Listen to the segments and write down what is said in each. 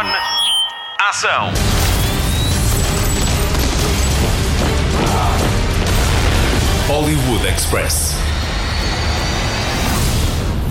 On. Ação. Hollywood Express.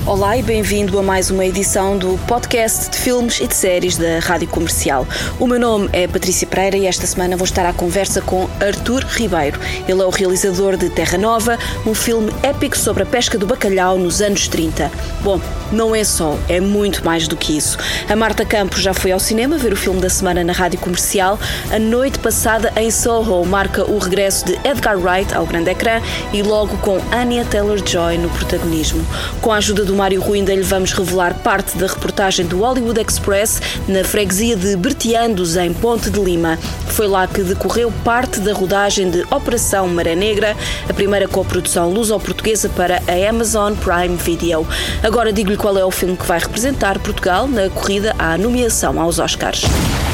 Olá e bem-vindo a mais uma edição do podcast de filmes e de séries da Rádio Comercial. O meu nome é Patrícia Pereira e esta semana vou estar à conversa com Artur Ribeiro. Ele é o realizador de Terra Nova, um filme épico sobre a pesca do bacalhau nos anos 30. Bom, não é só, é muito mais do que isso. A Marta Campos já foi ao cinema ver o filme da semana na Rádio Comercial. A noite passada em Soho marca o regresso de Edgar Wright ao grande ecrã e logo com Anya Taylor-Joy no protagonismo. Com a ajuda do Mário Rui ainda lhe vamos revelar parte da reportagem do Hollywood Express na freguesia de Berteandos, em Ponte de Lima. Foi lá que decorreu parte da rodagem de Operação Maré Negra, a primeira coprodução luso-portuguesa para a Amazon Prime Video. Agora digo-lhe qual é o filme que vai representar Portugal na corrida à nomeação aos Oscars.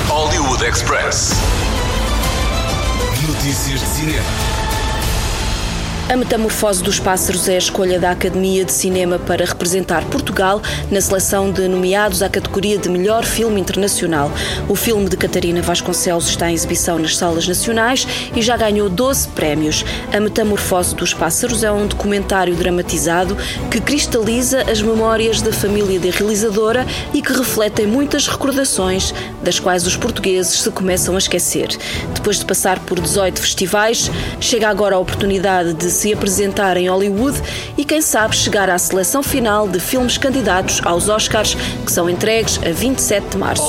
Hollywood Express. Notícias de cinema. A Metamorfose dos Pássaros é a escolha da Academia de Cinema para representar Portugal na seleção de nomeados à categoria de melhor filme internacional. O filme de Catarina Vasconcelos está em exibição nas salas nacionais e já ganhou 12 prémios. A Metamorfose dos Pássaros é um documentário dramatizado que cristaliza as memórias da família da realizadora e que refletem muitas recordações das quais os portugueses se começam a esquecer. Depois de passar por 18 festivais, chega agora a oportunidade de se apresentar em Hollywood e, quem sabe, chegar à seleção final de filmes candidatos aos Oscars, que são entregues a 27 de março.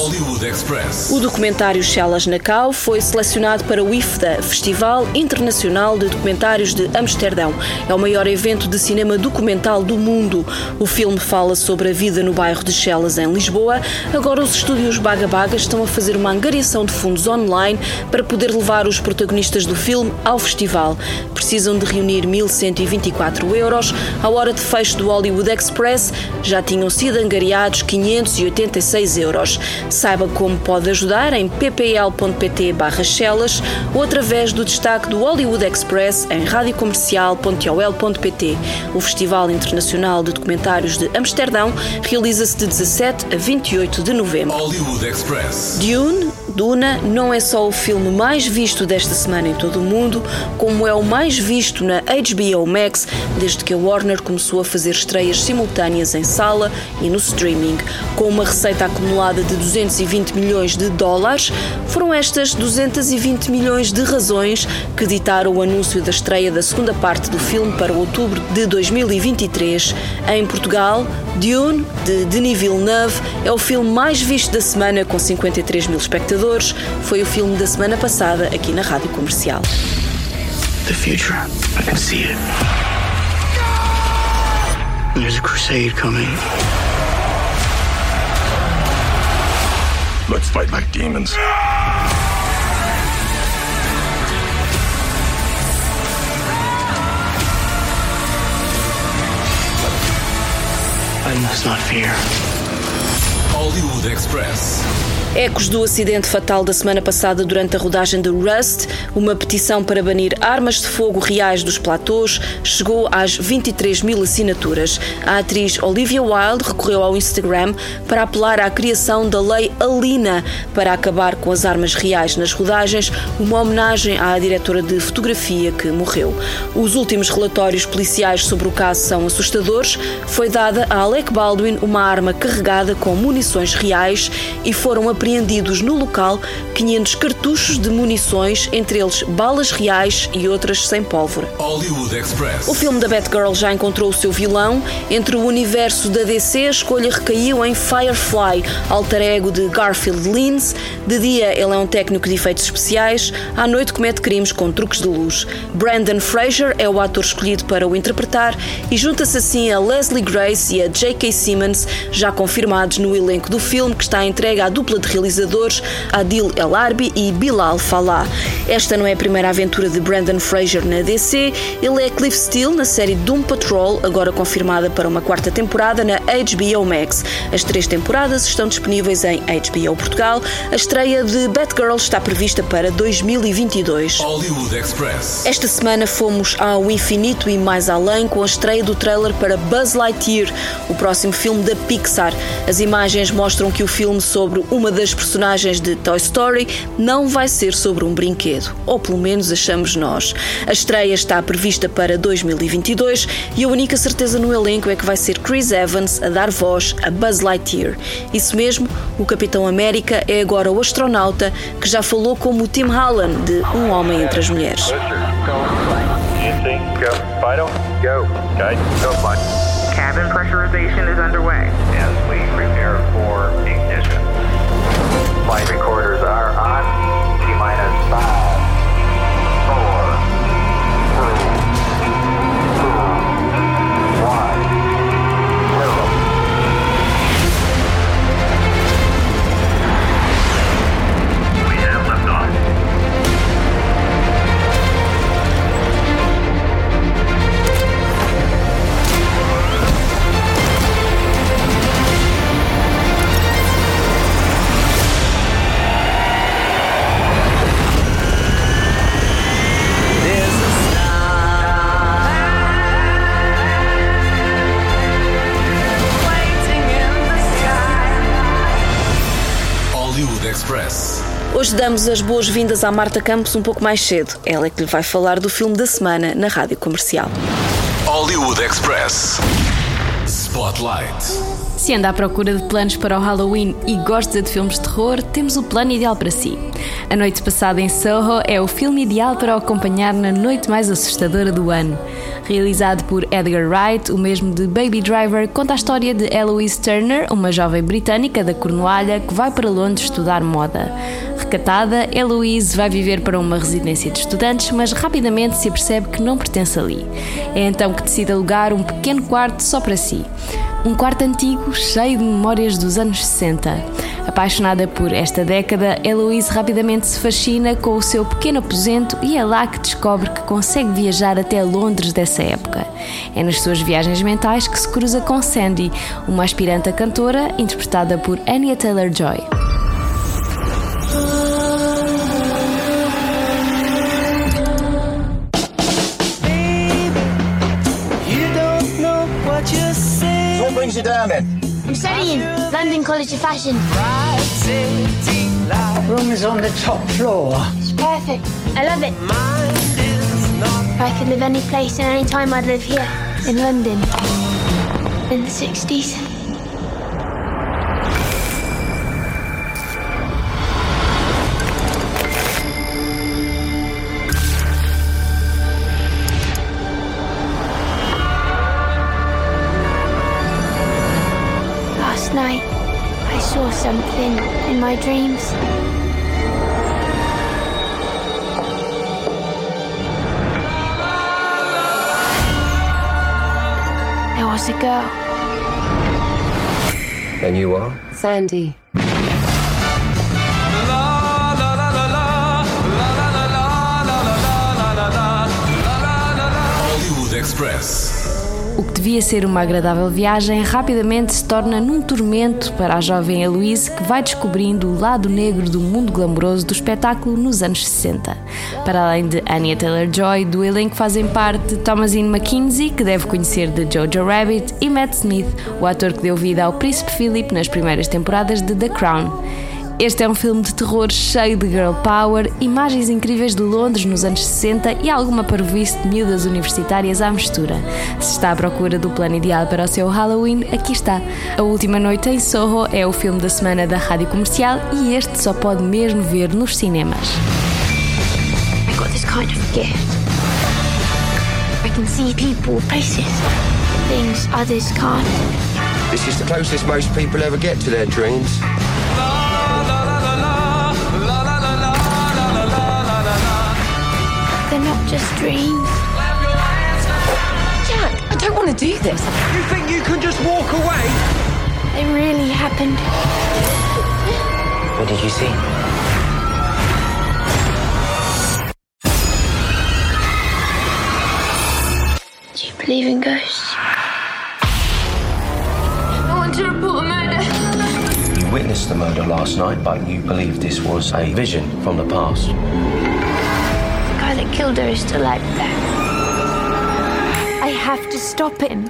O documentário Shellas Nacau foi selecionado para o IFDA, Festival Internacional de Documentários de Amsterdão. É o maior evento de cinema documental do mundo. O filme fala sobre a vida no bairro de Shellas, em Lisboa. Agora, os estúdios Baga Baga estão a fazer uma angariação de fundos online para poder levar os protagonistas do filme ao festival. Precisam de reunir 1.124 euros. À hora de fecho do Hollywood Express já tinham sido angariados 586 euros. Saiba como pode ajudar em ppl.pt chelas ou através do destaque do Hollywood Express em radiocomercial.ol.pt. O Festival Internacional de Documentários de Amsterdão realiza-se de 17 a 28 de novembro. Hollywood Express. Dune, Duna, não é só o filme mais visto desta semana em todo o mundo, como é o mais visto na HBO Max desde que a Warner começou a fazer estreias simultâneas em sala e no streaming. Com uma receita acumulada de 220 milhões de dólares, foram estas 220 milhões de razões que ditaram o anúncio da estreia da segunda parte do filme para outubro de 2023. Em Portugal, Dune, de Denis Villeneuve, é o filme mais visto da semana com 53 mil espectadores. Foi o filme da semana passada aqui na Rádio Comercial. The future. I can see it. There's a crusade coming. Let's fight like demons. I must not fear. Hollywood Express. Ecos do acidente fatal da semana passada durante a rodagem de Rust, uma petição para banir armas de fogo reais dos platôs, chegou às 23 mil assinaturas. A atriz Olivia Wilde recorreu ao Instagram para apelar à criação da Lei Alina para acabar com as armas reais nas rodagens, uma homenagem à diretora de fotografia que morreu. Os últimos relatórios policiais sobre o caso são assustadores. Foi dada a Alec Baldwin uma arma carregada com munições reais e foram apreendidos no local 500 cartuchos de munições, entre eles balas reais e outras sem pólvora. O filme da Batgirl já encontrou o seu vilão. Entre o universo da DC, a escolha recaiu em Firefly, alter ego de Garfield Lins. De dia, ele é um técnico de efeitos especiais. À noite, comete crimes com truques de luz. Brandon Fraser é o ator escolhido para o interpretar e junta-se assim a Leslie Grace e a J.K. Simmons, já confirmados no elenco do filme, que está entregue à dupla de realizadores Adil El Arbi e Bilal Falah. Esta não é a primeira aventura de Brandon Fraser na DC, ele é Cliff Steele na série Doom Patrol, agora confirmada para uma quarta temporada na HBO Max. As três temporadas estão disponíveis em HBO Portugal. A estreia de Batgirl está prevista para 2022. Hollywood Express. Esta semana fomos ao infinito e mais além com a estreia do trailer para Buzz Lightyear, o próximo filme da Pixar. As imagens imagens mostram que o filme sobre uma das personagens de Toy Story não vai ser sobre um brinquedo, ou pelo menos achamos nós. A estreia está prevista para 2022 e a única certeza no elenco é que vai ser Chris Evans a dar voz a Buzz Lightyear. Isso mesmo, o Capitão América é agora o astronauta que já falou como o Tim Holland de Um Homem entre as Mulheres. Cabin pressurization is underway as we prepare. Flight recorders are Express. Hoje damos as boas-vindas à Marta Campos um pouco mais cedo. Ela é que lhe vai falar do filme da semana na rádio comercial. Hollywood Express. Spotlight. Se anda à procura de planos para o Halloween e gosta de filmes de terror, temos o plano ideal para si. A Noite Passada em Soho é o filme ideal para o acompanhar na noite mais assustadora do ano. Realizado por Edgar Wright, o mesmo de Baby Driver, conta a história de Eloise Turner, uma jovem britânica da Cornualha que vai para Londres estudar moda. Recatada, Eloise vai viver para uma residência de estudantes, mas rapidamente se apercebe que não pertence ali. É então que decide alugar um pequeno quarto só para si. Um quarto antigo, cheio de memórias dos anos 60. Apaixonada por esta década, Eloise rapidamente se fascina com o seu pequeno aposento e é lá que descobre que consegue viajar até Londres dessa época. É nas suas viagens mentais que se cruza com Sandy, uma aspirante a cantora interpretada por Anya Taylor-Joy. What brings you down then? I'm studying London College of Fashion. Room is on the top floor. It's perfect. I love it. If I could live any place and any time, I'd live here in London in the 60s. And you are? Sandy. Hollywood Express. O que devia ser uma agradável viagem rapidamente se torna num tormento para a jovem Eloise que vai descobrindo o lado negro do mundo glamouroso do espetáculo nos anos 60. Para além de Anya Taylor-Joy, do elenco fazem parte Thomasine McKenzie, que deve conhecer de Jojo Rabbit, e Matt Smith, o ator que deu vida ao Príncipe Philip nas primeiras temporadas de The Crown. Este é um filme de terror cheio de girl power, imagens incríveis de Londres nos anos 60 e alguma parvoíce de miúdas universitárias à mistura. Se está à procura do plano ideal para o seu Halloween, aqui está. A Última Noite em Soho é o filme da semana da rádio comercial e este só pode mesmo ver nos cinemas. I got this kind of gift. I can see people, places, things others can't. This is the closest most people ever get to their dreams. Just dreams. Jack, I don't want to do this. You think you can just walk away? They really happened. What did you see? Do you believe in ghosts? I want to report a murder. You witnessed the murder last night, but you believe this was a vision from the past guy that killed her is still out there. I have to stop him.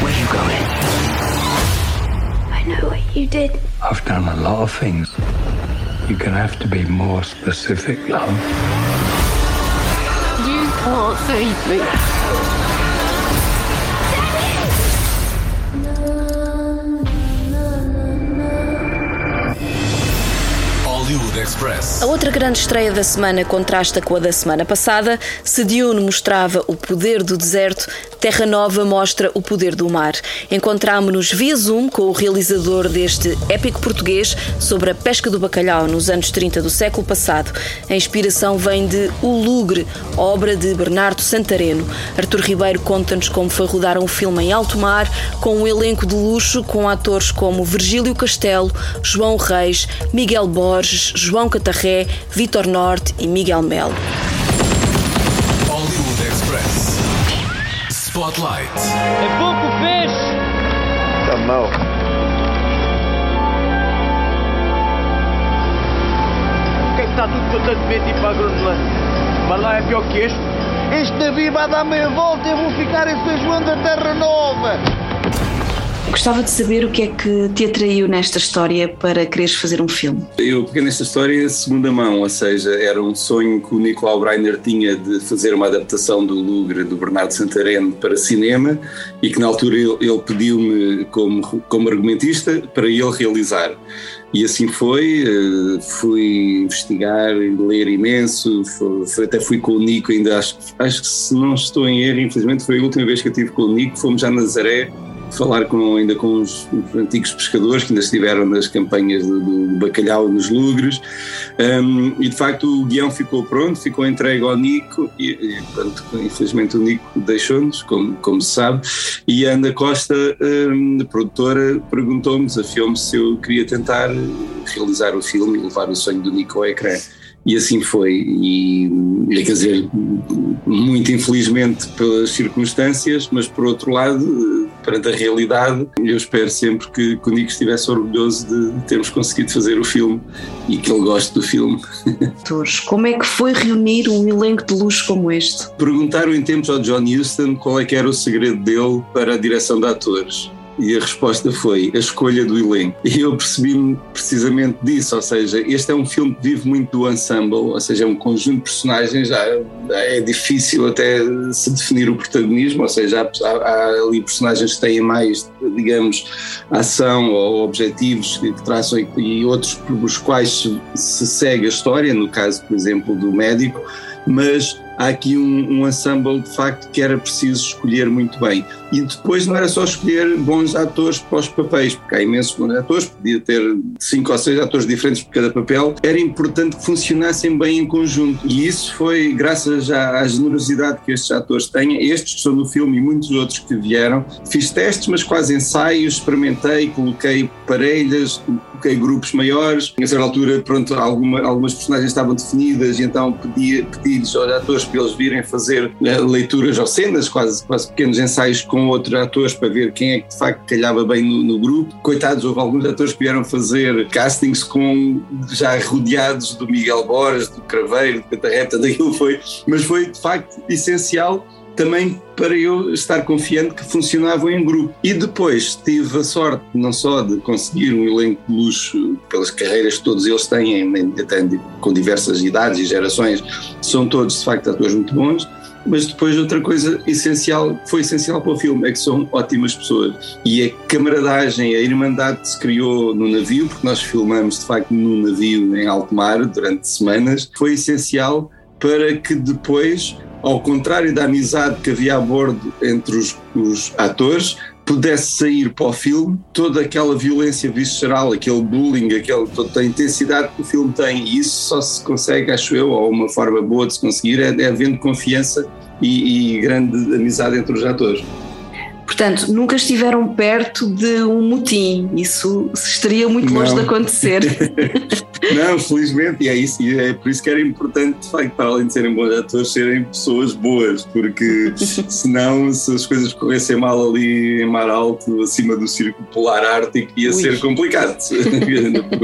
Where you going? I know what you did. I've done a lot of things. You're gonna have to be more specific, love. You can't save me. Express. A outra grande estreia da semana contrasta com a da semana passada. Se Dune mostrava o poder do deserto, Terra Nova mostra o poder do mar. Encontrámo-nos via Zoom com o realizador deste épico português sobre a pesca do bacalhau nos anos 30 do século passado. A inspiração vem de O Lugre, obra de Bernardo Santareno. Artur Ribeiro conta-nos como foi rodar um filme em alto mar, com um elenco de luxo, com atores como Virgílio Castelo, João Reis, Miguel Borges, João Catarré, Vitor Norte e Miguel Melo. Spotlight. É pouco peixe! Tá mal. Quem está tudo constantemente ir para a Groenlândia? Mas lá é pior que este? Este navio vai dar meia volta e eu vou ficar em São João da Terra Nova! Gostava de saber o que é que te atraiu nesta história para quereres fazer um filme. Eu peguei nesta história segunda mão, ou seja, era um sonho que o Nicolau Breiner tinha de fazer uma adaptação do Lugre do Bernardo Santareno para cinema e que na altura ele, ele pediu-me como, como argumentista para ele realizar. E assim foi, eh, fui investigar, ler imenso, foi- até fui com o Nico, ainda acho, acho que se não estou em erro, infelizmente foi a última vez que eu estive com o Nico, fomos já a Nazaré falar com, ainda com os, os antigos pescadores que ainda estiveram nas campanhas do, do bacalhau nos lugres. Um, e de facto o guião ficou pronto, ficou entregue ao Nico e, e pronto, infelizmente o Nico deixou-nos, como, como se sabe. E a Ana Costa, um, produtora, perguntou-me, desafiou-me se eu queria tentar realizar o filme e levar o sonho do Nico ao ecrã e assim foi, e, e quer dizer, muito infelizmente pelas circunstâncias, mas por outro lado, perante a realidade, eu espero sempre que, que o Nico estivesse orgulhoso de termos conseguido fazer o filme e que ele goste do filme. Atores, como é que foi reunir um elenco de luxo como este? Perguntaram em tempos ao John Huston qual é que era o segredo dele para a direção de atores. E a resposta foi a escolha do elenco. E eu percebi-me precisamente disso, ou seja, este é um filme que vive muito do ensemble, ou seja, é um conjunto de personagens, já é difícil até se definir o protagonismo, ou seja, há, há, ali personagens que têm mais, digamos, ação ou objetivos que, que traçam e, e outros pelos quais se, se segue a história, no caso, por exemplo, do médico, mas há aqui um, um ensemble de facto que era preciso escolher muito bem. E depois não era só escolher bons atores para os papéis, porque há imensos bons atores, podia ter cinco ou seis atores diferentes por cada papel, era importante que funcionassem bem em conjunto. E isso foi graças já à generosidade que estes atores têm, estes que estão no filme e muitos outros que vieram. Fiz testes, mas quase ensaios, experimentei, coloquei parelhas, coloquei grupos maiores. A certa altura, pronto, alguma, algumas personagens estavam definidas e então pedi, pedi-lhes aos atores para eles virem fazer eh, leituras ou cenas, quase, quase pequenos ensaios com outros atores para ver quem é que de facto calhava bem no, no grupo. Coitados, houve alguns atores que vieram fazer castings com já rodeados do Miguel Borges, do Craveiro, do Catarreta, daquilo foi, mas foi de facto essencial também para eu estar confiante que funcionavam em grupo. E depois tive a sorte não só de conseguir um elenco de luxo pelas carreiras que todos eles têm, com diversas idades e gerações, são todos de facto atores muito bons, mas depois outra coisa essencial, foi essencial para o filme, é que são ótimas pessoas. E a camaradagem, a irmandade que se criou no navio, porque nós filmamos de facto num navio em alto mar durante semanas, foi essencial para que depois ao contrário da amizade que havia a bordo entre os, os, atores, pudesse sair para o filme toda aquela violência visceral, aquele bullying, aquela, toda a intensidade que o filme tem. E isso só se consegue, acho eu, ou uma forma boa de se conseguir, é, é havendo confiança e, e grande amizade entre os atores. Portanto, nunca estiveram perto de um motim. Isso estaria muito longe Não. de acontecer. Não, felizmente, e é isso, e é por isso que era importante, de facto, para além de serem bons atores, serem pessoas boas, porque senão, se as coisas corressem mal ali em mar alto, acima do círculo polar ártico, ia Ui. ser complicado.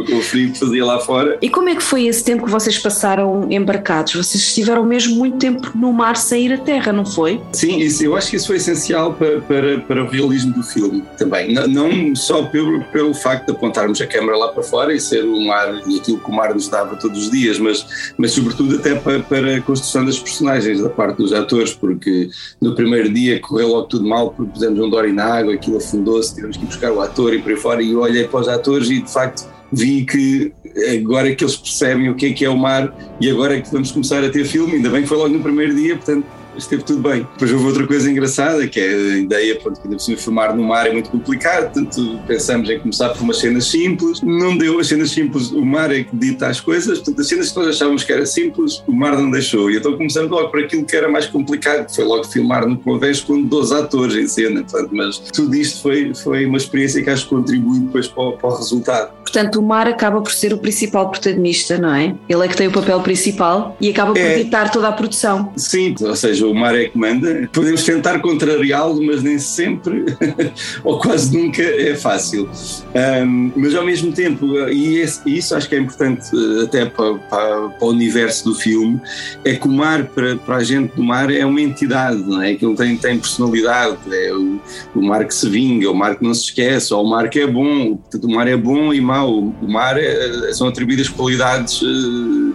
com o frio que fazia lá fora. E como é que foi esse tempo que vocês passaram embarcados? Vocês estiveram mesmo muito tempo no mar sem ir à terra, não foi? Sim, isso, eu acho que isso foi essencial para, para, para o realismo do filme também. Não, não só pelo, pelo facto de apontarmos a câmera lá para fora e ser o mar e aquilo que o mar nos dava todos os dias, mas, mas sobretudo até para, para a construção das personagens da parte dos atores, porque no primeiro dia correu logo tudo mal porque pusemos um Dory na água, aquilo afundou-se, tivemos que buscar o ator e por aí fora, e eu olhei para os atores e de facto vi que agora é que eles percebem o que é que é o mar e agora é que vamos começar a ter filme, ainda bem que foi logo no primeiro dia, portanto esteve tudo bem. Depois houve outra coisa engraçada, que é a ideia, pronto, que ainda filmar no mar é muito complicado, portanto pensamos em começar por umas cenas simples, não deu as cenas simples, o mar é que dita as coisas, portanto as cenas que nós achávamos que era simples, o mar não deixou, e então começamos logo por aquilo que era mais complicado, que foi logo filmar no Convés com 12 atores em cena, portanto, mas tudo isto foi, foi uma experiência que acho que contribui depois para o, para o resultado. Portanto, o mar acaba por ser o principal protagonista, não é? Ele é que tem o papel principal e acaba por é, ditar toda a produção. Sim, ou seja, seja, o mar é que manda. Podemos tentar contrariá-lo, mas nem sempre, ou quase nunca, é fácil. Um, mas ao mesmo tempo, e, esse, e, isso acho que é importante eh, até para, para, para, o universo do filme, é que o mar, para, para a gente do mar, é uma entidade, não é? Tem, tem personalidade, é o, o mar que se vinga, o mar que não se esquece, ou o mar que é bom, o mar é bom e mau, o mar é, são atribuídas qualidades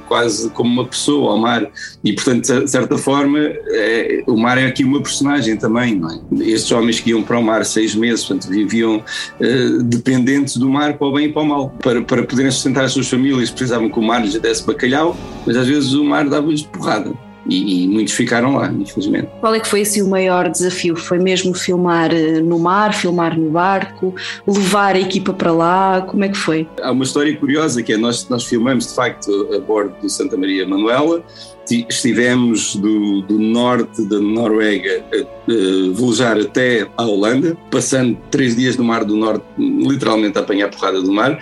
quase como uma pessoa ao mar, e portanto, de certa forma, é, o mar é aqui uma personagem também, não é? Estes homens que iam para o mar seis meses, portanto, viviam uh, dependentes do mar para o bem e para o mal. Para, para poderem sustentar as suas famílias, precisavam que o mar lhes desse bacalhau, mas às vezes o mar dava-lhes porrada. E, e, muitos ficaram lá, infelizmente. Qual é que foi assim o maior desafio? Foi mesmo filmar eh, no mar, filmar no barco, levar a equipa para lá? Como é que foi? Há uma história curiosa que é nós, nós filmamos de facto a bordo do Santa Maria Manuela, estivemos do, do, norte da Noruega a, a velejar até a Holanda, passando três dias no Mar do Norte, literalmente a apanhar a porrada do mar,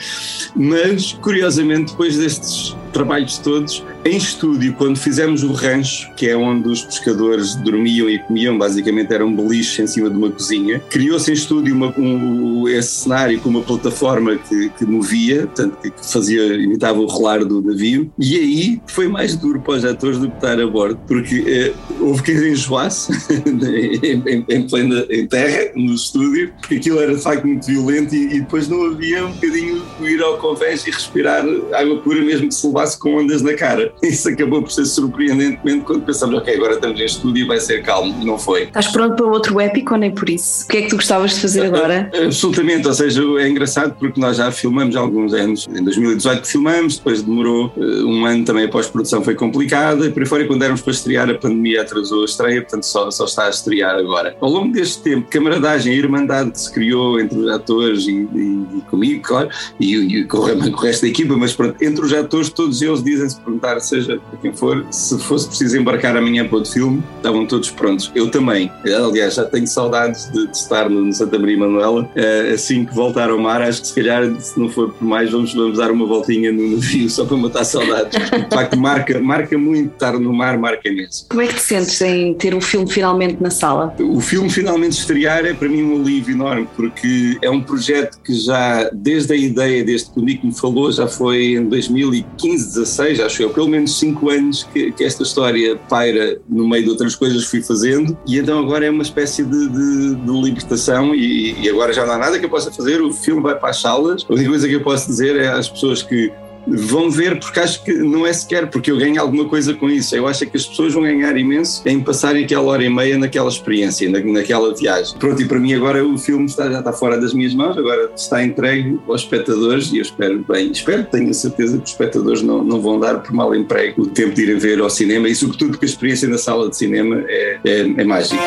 mas curiosamente depois destes trabalhos todos, em estúdio, quando fizemos o rancho, que é onde os pescadores dormiam e comiam, basicamente era um beliche em cima de uma cozinha, criou-se em estúdio uma, um, esse cenário com uma plataforma que, que movia, portanto, que fazia, imitava o rolar do navio, e aí foi mais duro para os atores do que estar a bordo, porque eh, houve quem enjoasse em, em, em, plena em terra, no estúdio, porque aquilo era de facto muito violento e, e depois não havia um bocadinho de ir ao convés e respirar água pura, mesmo que se levasse com ondas na cara. Isso acabou por ser surpreendentemente quando pensamos, ok, agora estamos em estúdio e vai ser calmo. Não foi. Estás pronto para outro épico ou nem por isso? O que é que tu gostavas de fazer agora? Absolutamente, ou seja, é engraçado porque nós já filmamos há alguns anos. Em 2018 filmamos, depois demorou eh, um ano também a pós-produção foi complicada e por aí fora quando éramos para estrear a pandemia atrasou a estreia, portanto só, só está a estrear agora. Ao longo deste tempo, camaradagem, a irmandade que se criou entre os atores e, e, e comigo, claro, e, e com, o, resto da equipa, mas pronto, entre os atores todos eles dizem-se perguntar, seja para quem for, se fosse preciso embarcar amanhã para outro filme, estavam todos prontos. Eu também. Aliás, já tenho saudades de, de estar no, Santa Maria Manuela. Uh, assim que voltar ao mar, acho que se calhar, se não for por mais, vamos, vamos dar uma voltinha no navio só para matar saudades. De facto, marca, marca muito estar no mar, marca imenso. Como é que te sentes em ter o filme finalmente na sala? O filme finalmente estrear é para mim um alívio enorme, porque é um projeto que já, desde a ideia, desde que o Nico me falou, já foi em 2015, 16, acho eu, pelo menos cinco anos que, que, esta história paira no meio de outras coisas que fui fazendo e então agora é uma espécie de, de, de libertação e, e, agora já não há nada que eu possa fazer, o filme vai para as salas. A única coisa que eu posso dizer é às pessoas que vão ver, porque acho que não é sequer porque eu ganho alguma coisa com isso. Eu acho que as pessoas vão ganhar imenso em passarem aquela hora e meia naquela experiência, na, naquela viagem. Pronto, e para mim agora o filme está, já está fora das minhas mãos, agora está entregue aos espectadores e eu espero bem, espero, tenho a certeza que os espectadores não, não vão dar por mal emprego o tempo de irem ver ao cinema e sobretudo porque a experiência na sala de cinema é, é, é mágica.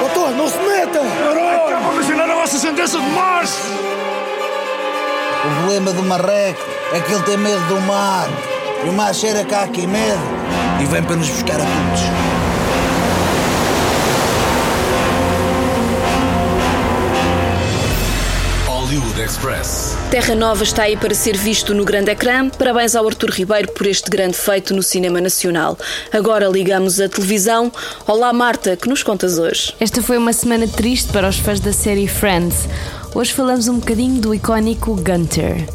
Doutor, não se meta! Vamos ensinar a vossa sentença de morte! O problema do marreco é que ele tem medo do mar. E o mar cheira cá aqui medo e vem para nos buscar a todos. Hollywood Hollywood Express. Terra Nova está aí para ser visto no grande ecrã. Parabéns ao Artur Ribeiro por este grande feito no cinema nacional. Agora ligamos a televisão. Olá Marta, que nos contas hoje? Esta foi uma semana triste para os fãs da série Friends. Hoje falamos um bocadinho do icónico Gunter.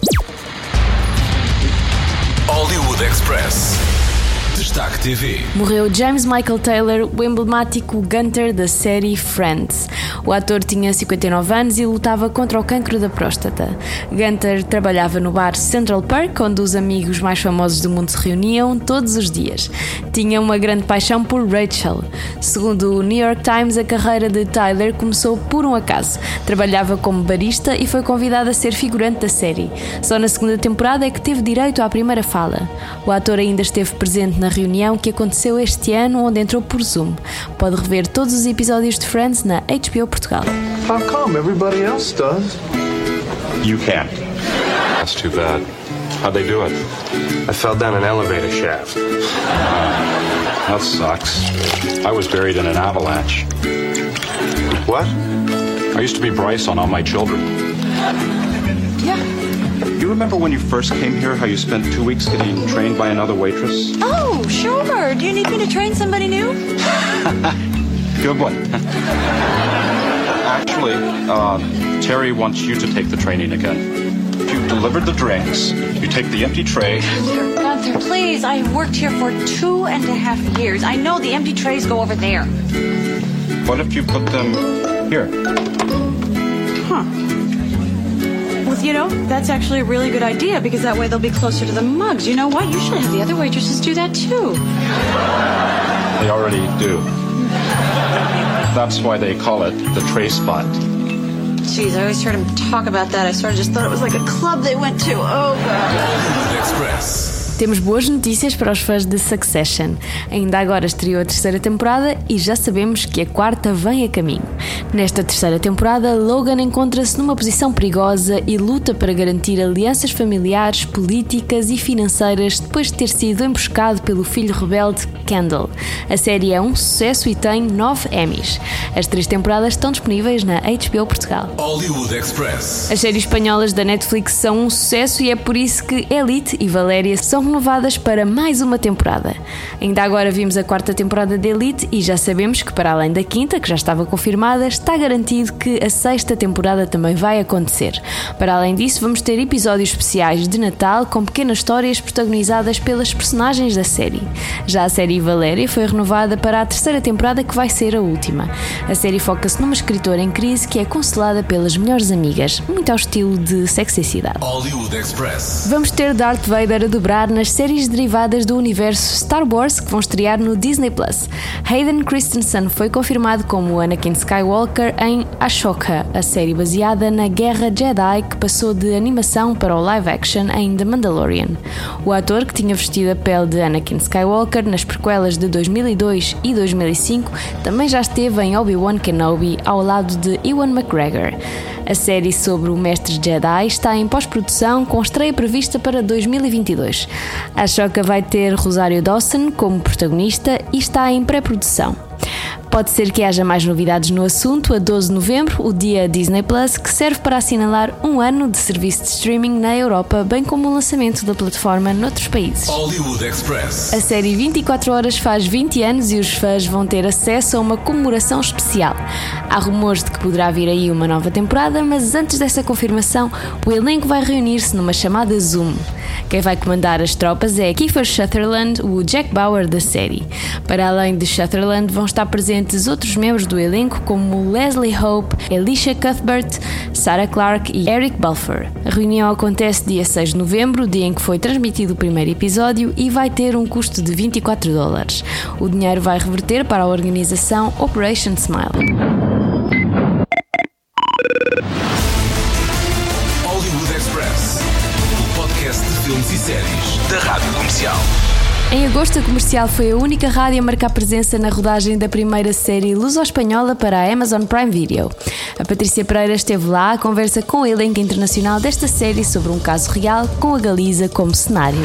Hollywood Express. Destaque TV. Morreu James Michael Taylor, o emblemático Gunter da série Friends. O ator tinha 59 anos e lutava contra o cancro da próstata. Gunter trabalhava no bar Central Park, onde os amigos mais famosos do mundo se reuniam todos os dias. Tinha uma grande paixão por Rachel. Segundo o New York Times, a carreira de Tyler começou por um acaso. Trabalhava como barista e foi convidado a ser figurante da série. Só na segunda temporada é que teve direito à primeira fala. O ator ainda esteve presente na reunião que aconteceu este ano, onde entrou por Zoom. Pode rever todos os episódios de Friends na HBO Portugal. How come everybody else does? You can't. That's too bad. How'd they do it? I fell down an elevator shaft. That sucks. I was buried in an avalanche. What? I used to be Bryce on All My Children. You remember when you first came here, how you spent two weeks getting trained by another waitress? Oh, sure. Do you need me to train somebody new? Good one. Actually, uh, Terry wants you to take the training again. If you've delivered the drinks, you take the empty tray. Gunther, Gunther, please. I have worked here for two and a half years. I know the empty trays go over there. What if you put them here? Huh. Well, you know, that's actually a really good idea because that way they'll be closer to the mugs. You know what? You should have the other waitresses do that too. They already do. That's why they call it the tray spot. Jeez, I always heard him talk about that. I sort of just thought it was like a club they went to. Oh, God. Express. Temos boas notícias para os fãs de Succession. Ainda agora estreou a terceira temporada e já sabemos que a quarta vem a caminho. Nesta terceira temporada, Logan encontra-se numa posição perigosa e luta para garantir alianças familiares, políticas e financeiras depois de ter sido emboscado pelo filho rebelde Kendall. A série é um sucesso e tem nove Emmys. As três temporadas estão disponíveis na HBO Portugal. Hollywood Express. As séries espanholas da Netflix são um sucesso e é por isso que Elite e Valéria são renovadas para mais uma temporada. Ainda agora vimos a quarta temporada de Elite e já sabemos que, para além da quinta, que já estava confirmada, está garantido que a sexta temporada também vai acontecer. Para além disso, vamos ter episódios especiais de Natal com pequenas histórias protagonizadas pelas personagens da série. Já a série Valéria foi renovada para a terceira temporada, que vai ser a última. A série foca-se numa escritora em crise que é consolada pelas melhores amigas, muito ao estilo de Sex e Cidade. Hollywood Express. Vamos ter Darth Vader a dobrar nas séries derivadas do universo Star Wars que vão estrear no Disney Plus. Hayden Christensen foi confirmado como Anakin Skywalker em Ashoka, a série baseada na Guerra Jedi que passou de animação para o live action em The Mandalorian. O ator que tinha vestido a pele de Anakin Skywalker nas prequelas de 2002 e 2005 também já esteve em Obi-Wan Kenobi ao lado de Ewan McGregor. A série sobre o Mestre Jedi está em pós-produção com estreia prevista para 2022. A Choca vai ter Rosário Dawson como protagonista e está em pré-produção. Pode ser que haja mais novidades no assunto a 12 de novembro, o dia Disney Plus, que serve para assinalar um ano de serviço de streaming na Europa, bem como o lançamento da plataforma noutros países. Hollywood Express. A série 24 Horas faz 20 anos e os fãs vão ter acesso a uma comemoração especial. Há rumores de que poderá vir aí uma nova temporada, mas antes dessa confirmação, o elenco vai reunir-se numa chamada Zoom. Quem vai comandar as tropas é Kiefer Sutherland, o Jack Bauer da série. Para além de Sutherland, vão estar presentes outros membros do elenco como Leslie Hope, Alicia Cuthbert, Sarah Clarke e Eric Balfour. A reunião acontece dia 6 de novembro, dia em que foi transmitido o primeiro episódio, e vai ter um custo de 24 dólares. O dinheiro vai reverter para a organização Operation Smile. Em agosto, a comercial foi a única rádio a marcar presença na rodagem da primeira série luso-espanhola para a Amazon Prime Video. A Patrícia Pereira esteve lá à conversa com o elenco internacional desta série sobre um caso real, com a Galiza como cenário.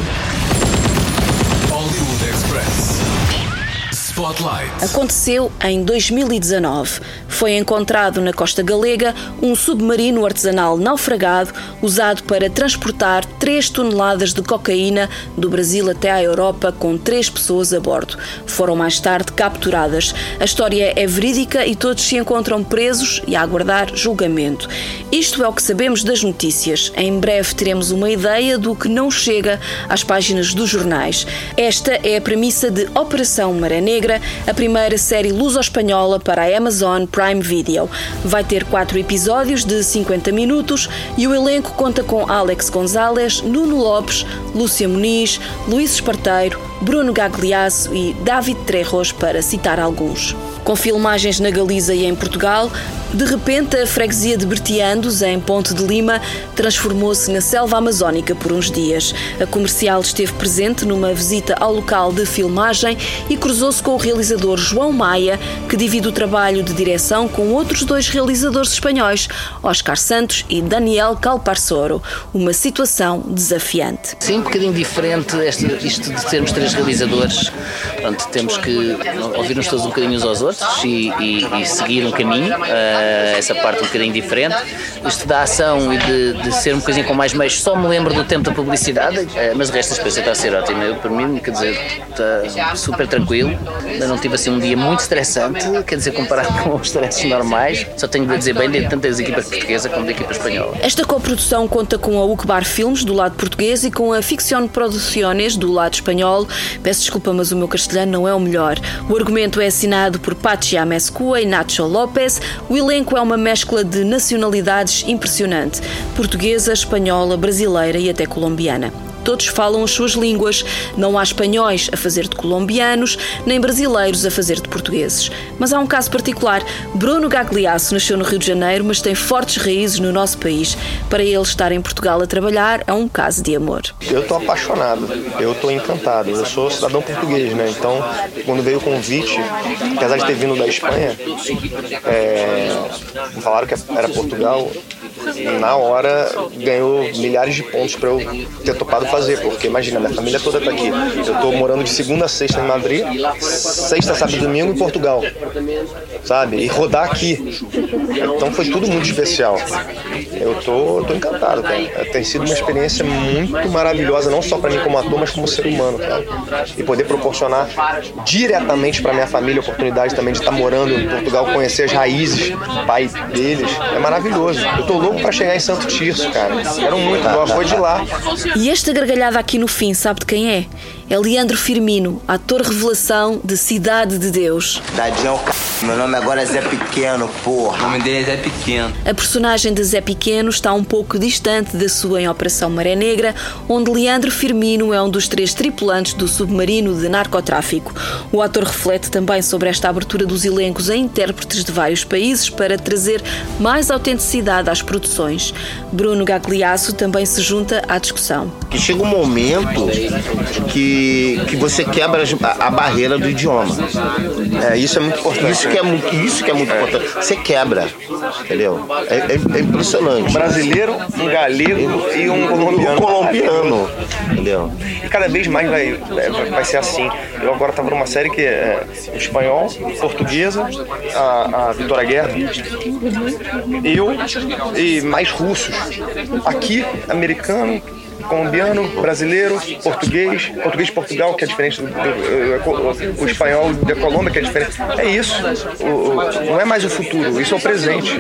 Spotlight. Aconteceu em 2019. Foi encontrado na costa galega um submarino artesanal naufragado usado para transportar 3 toneladas de cocaína do Brasil até à Europa com três pessoas a bordo. Foram mais tarde capturadas. A história é verídica e todos se encontram presos e a aguardar julgamento. Isto é o que sabemos das notícias. Em breve teremos uma ideia do que não chega às páginas dos jornais. Esta é a premissa de Operação Maré Negra, a primeira série luso-espanhola para a Amazon Prime Video. Vai ter quatro episódios de 50 minutos e o elenco conta com Alex Gonzalez, Nuno Lopes, Lúcia Muniz, Luís Esparteiro, Bruno Gagliasso e David Trejos, para citar alguns. Com filmagens na Galiza e em Portugal, de repente a freguesia de Bertiandos, em Ponte de Lima, transformou-se na selva amazónica por uns dias. A comercial esteve presente numa visita ao local de filmagem e cruzou-se com o realizador João Maia, que divide o trabalho de direção com outros dois realizadores espanhóis, Oscar Santos e Daniel Calparsoro. Uma situação desafiante. Sim, um bocadinho diferente este, isto de termos três realizadores. Portanto, temos que ouvir-nos todos um bocadinho aos outros e, e, e seguir um caminho. Uh, essa parte um bocadinho diferente. Isto da ação e de, de, ser um bocadinho com mais meios, só me lembro do tempo da publicidade, uh, mas o resto da experiência está a ser ótima. Eu, para mim, quer dizer, está super tranquilo. Eu não tive assim um dia muito estressante, quer dizer, comparado com os stresses normais. Só tenho de dizer bem, de tanto das equipas portuguesas como da equipa espanhola. Esta coprodução conta com a Ucbar Filmes, do lado português, e com a Ficción Produciones, do lado espanhol. Peço desculpa, mas o meu castelhano não é o melhor. O argumento é assinado por Pachi Amescua e Nacho López. O elenco é uma mescla de nacionalidades impressionante: portuguesa, espanhola, brasileira e até colombiana. Todos falam as suas línguas. Não há espanhóis a fazer de colombianos, nem brasileiros a fazer de portugueses. Mas há um caso particular. Bruno Gagliasso nasceu no Rio de Janeiro, mas tem fortes raízes no nosso país. Para ele estar em Portugal a trabalhar é um caso de amor. Eu estou apaixonado, eu estou encantado. Eu sou cidadão português, né? Então, quando veio o convite, apesar de ter vindo da Espanha, é... falaram que era Portugal, na hora ganhou milhares de pontos para eu ter topado fazer, porque imagina, minha família toda tá aqui. Eu tô morando de segunda a sexta em Madrid, sexta, sábado e domingo em Portugal, sabe? E rodar aqui. Então foi tudo muito especial. Eu tô, tô encantado, cara. Tem sido uma experiência muito maravilhosa, não só para mim como ator, mas como ser humano, cara. E poder proporcionar diretamente para minha família a oportunidade também de estar tá morando em Portugal, conhecer as raízes, pai deles, é maravilhoso. Eu tô louco para chegar em Santo Tirso, cara. Quero muito, igual foi de lá. E esta gargalhada aqui no fim, sabe de quem é? É Leandro Firmino, ator revelação de Cidade de Deus. Tadinho, meu nome agora é Zé Pequeno, porra. O nome dele é Zé Pequeno. A personagem de Zé Pequeno está um pouco distante da sua em Operação Maré Negra, onde Leandro Firmino é um dos três tripulantes do submarino de narcotráfico. O ator reflete também sobre esta abertura dos elencos a intérpretes de vários países para trazer mais autenticidade às produções. Bruno Gagliasso também se junta à discussão. Que chega um momento que que, você quebra a, a barreira do idioma. É, isso é muito importante. Isso que é muito, isso que é muito é. importante. Você quebra, entendeu? É, é, é impressionante. Um brasileiro, um galego e um colombiano. Um colombiano, entendeu? E cada vez mais vai, vai ser assim. Eu agora estava numa série que é espanhol, portuguesa, a, a Vitória Guerra, eu e mais russos. Aqui, americano, colombiano, brasileiro, português, português de Portugal, que é diferente do, do, do, espanhol da Colômbia, que é diferente. É isso. O, não é mais o futuro, isso é o presente.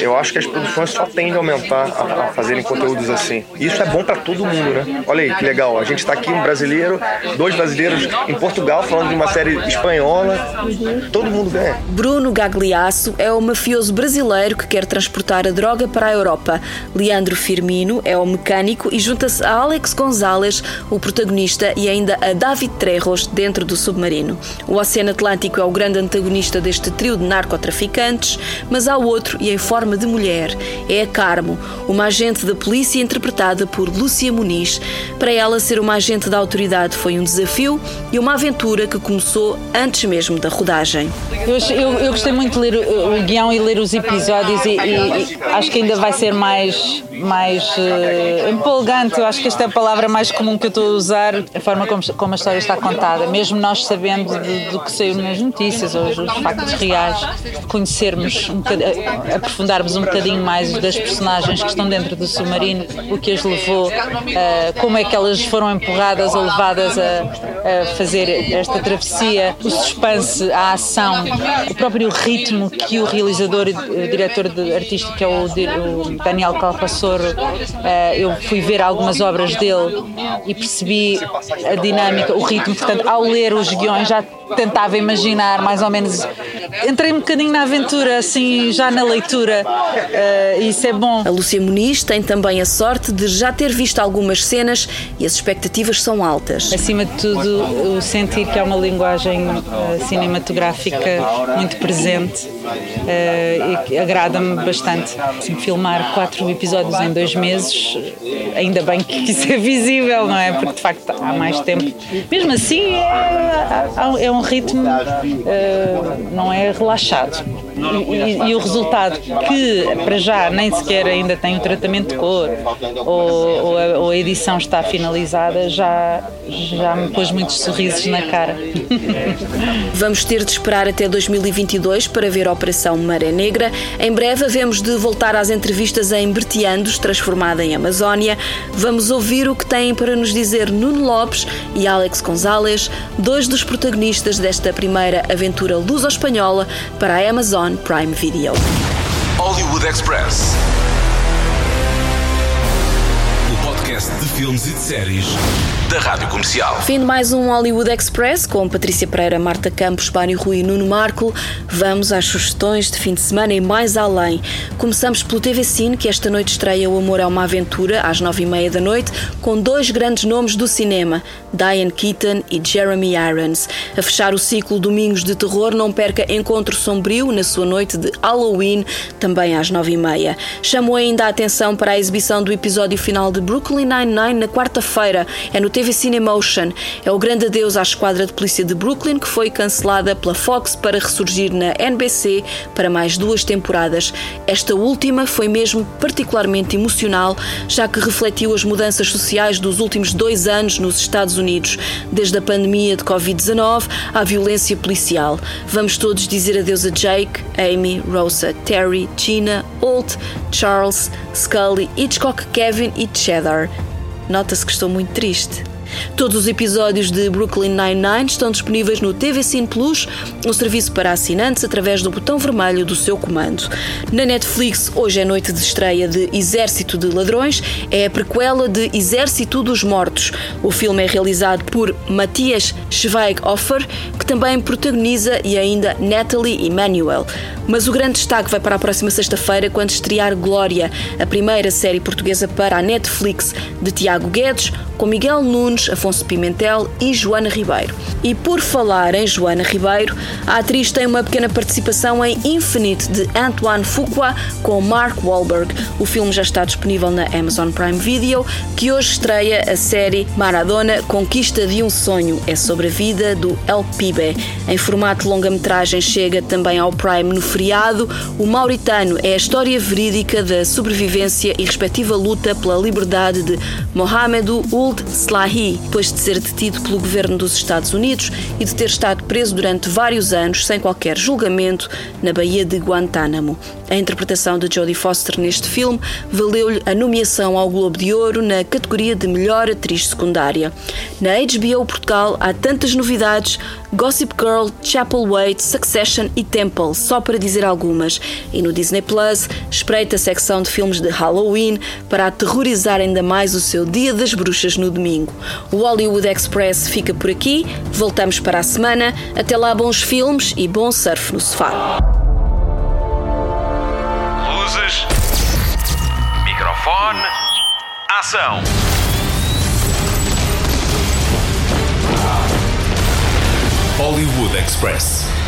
Eu acho que as produções só tendem a aumentar a, a fazerem conteúdos assim. Isso é bom para todo mundo, né? Olha aí que legal. A gente está aqui, um brasileiro, dois brasileiros em Portugal, falando de uma série espanhola. Todo mundo ganha. Bruno Gagliasso é o mafioso brasileiro que quer transportar a droga para a Europa. Leandro Firmino é o mecânico e junta-se a Alex Gonzalez, o protagonista, e ainda a David Trejos dentro do submarino. O Oceano Atlântico é o grande antagonista deste trio de narcotraficantes, mas há outro e em forma de mulher. É a Carmo, uma agente da polícia interpretada por Lúcia Muniz. Para ela, ser uma agente da autoridade foi um desafio e uma aventura que começou antes mesmo da rodagem. Eu, eu, eu gostei muito de ler o, guião e ler os episódios e, e, e, acho que ainda vai ser mais, mais uh, empolgante fascinante. Eu acho que esta é a palavra mais comum que eu estou a usar, a forma como, como a história está contada. Mesmo nós sabendo do que saiu nas notícias, ou os, os factos reais, conhecermos, um aprofundarmos um bocadinho mais das personagens que estão dentro do submarino, o que as levou, eh, como é que elas foram empurradas ou levadas a, a fazer esta travessia, o suspense, a ação, o próprio ritmo que o realizador e eh, diretor de artístico, que é o, o Daniel Calpassoro, eh, eu fui ver algumas obras dele e percebi a dinâmica, o ritmo. Portanto, ao ler os guiões já tentava imaginar mais ou menos. Entrei um bocadinho na aventura, assim, já na leitura, e isso é bom. A Lúcia Muniz tem também a sorte de já ter visto algumas cenas e as expectativas são altas. Acima de tudo, o sentir que é uma linguagem eh, cinematográfica muito presente eh, e agrada-me bastante. Assim, filmar quatro episódios em dois meses, ainda bem que isso é visível, não é? Porque de facto há mais tempo. Mesmo assim, é, é um ritmo, eh, não é relaxado. E, e- e o resultado, que para já nem sequer ainda tem o tratamento de cor ou, ou a, ou a edição está finalizada, já, já me pôs muitos sorrisos na cara. Vamos ter de esperar até 2022 para ver a Operação Maré Negra. Em breve havemos de voltar às entrevistas em Bertiandos, transformada em Amazónia. Vamos ouvir o que têm para nos dizer Nuno Lopes e Alex Gonzalez, dois dos protagonistas desta primeira aventura luso-espanhola para a Amazon Prime Video. Hollywood Express. Podcast de filmes e de séries da Rádio Comercial. Fim de mais um Hollywood Express com Patrícia Pereira, Marta Campos, Bário Rui e Nuno Marco. Vamos às sugestões de fim de semana e mais além. Começamos pelo TV Cine, que esta noite estreia O Amor é uma Aventura, às nove e meia da noite, com dois grandes nomes do cinema, Diane Keaton e Jeremy Irons. A fechar o ciclo Domingos de Terror, não perca Encontro Sombrio na sua noite de Halloween, também às nove e meia. Chamou ainda a atenção para a exibição do episódio final de Brooklyn Nine-Nine na quarta-feira. É no TV Cinemotion. É o grande adeus à esquadra de polícia de Brooklyn, que foi cancelada pela Fox para ressurgir na NBC para mais duas temporadas. Esta última foi mesmo particularmente emocional, já que refletiu as mudanças sociais dos últimos dois anos nos Estados Unidos, desde a pandemia de Covid-19 à violência policial. Vamos todos dizer adeus a Jake, Amy, Rosa, Terry, Gina, Holt, Charles, Scully, Hitchcock, Kevin e Cheddar. Nota-se que estou muito triste. Todos os episódios de Brooklyn Nine-Nine estão disponíveis no TV Cine Plus, um serviço para assinantes através do botão vermelho do seu comando. Na Netflix, hoje é noite de estreia de Exército de Ladrões, é a prequela de Exército dos Mortos. O filme é realizado por Matthias Schweighofer, que também protagoniza e ainda Natalie Emmanuel. Mas o grande destaque vai para a próxima sexta-feira, quando estrear Glória, a primeira série portuguesa para a Netflix, de Tiago Guedes, com Miguel Nunes, Afonso Pimentel e Joana Ribeiro. E por falar em Joana Ribeiro, a atriz tem uma pequena participação em Infinite, de Antoine Fuqua, com Mark Wahlberg. O filme já está disponível na Amazon Prime Video, que hoje estreia a série Maradona Conquista de um Sonho. É sobre a vida do El Pibe. Em formato longa-metragem chega também ao Prime no feriado. O Mauritano é a história verídica da sobrevivência e respectiva luta pela liberdade de Mohamedou Ould Slahi, depois de ser detido pelo governo dos Estados Unidos e de ter estado preso durante vários anos sem qualquer julgamento na Baía de Guantánamo. A interpretação de Jodie Foster neste filme valeu-lhe a nomeação ao Globo de Ouro na categoria de melhor atriz secundária. Na HBO Portugal há tantas novidades: Gossip Girl, Chapel Wait, Succession e Temple, só para dizer algumas. E no Disney Plus, espreita a secção de filmes de Halloween para aterrorizar ainda mais o seu Dia das Bruxas no domingo. O Hollywood Express fica por aqui, voltamos para a semana. Até lá, bons filmes e bom surf no sofá. Luzes. Microfone. Ação. Hollywood Express.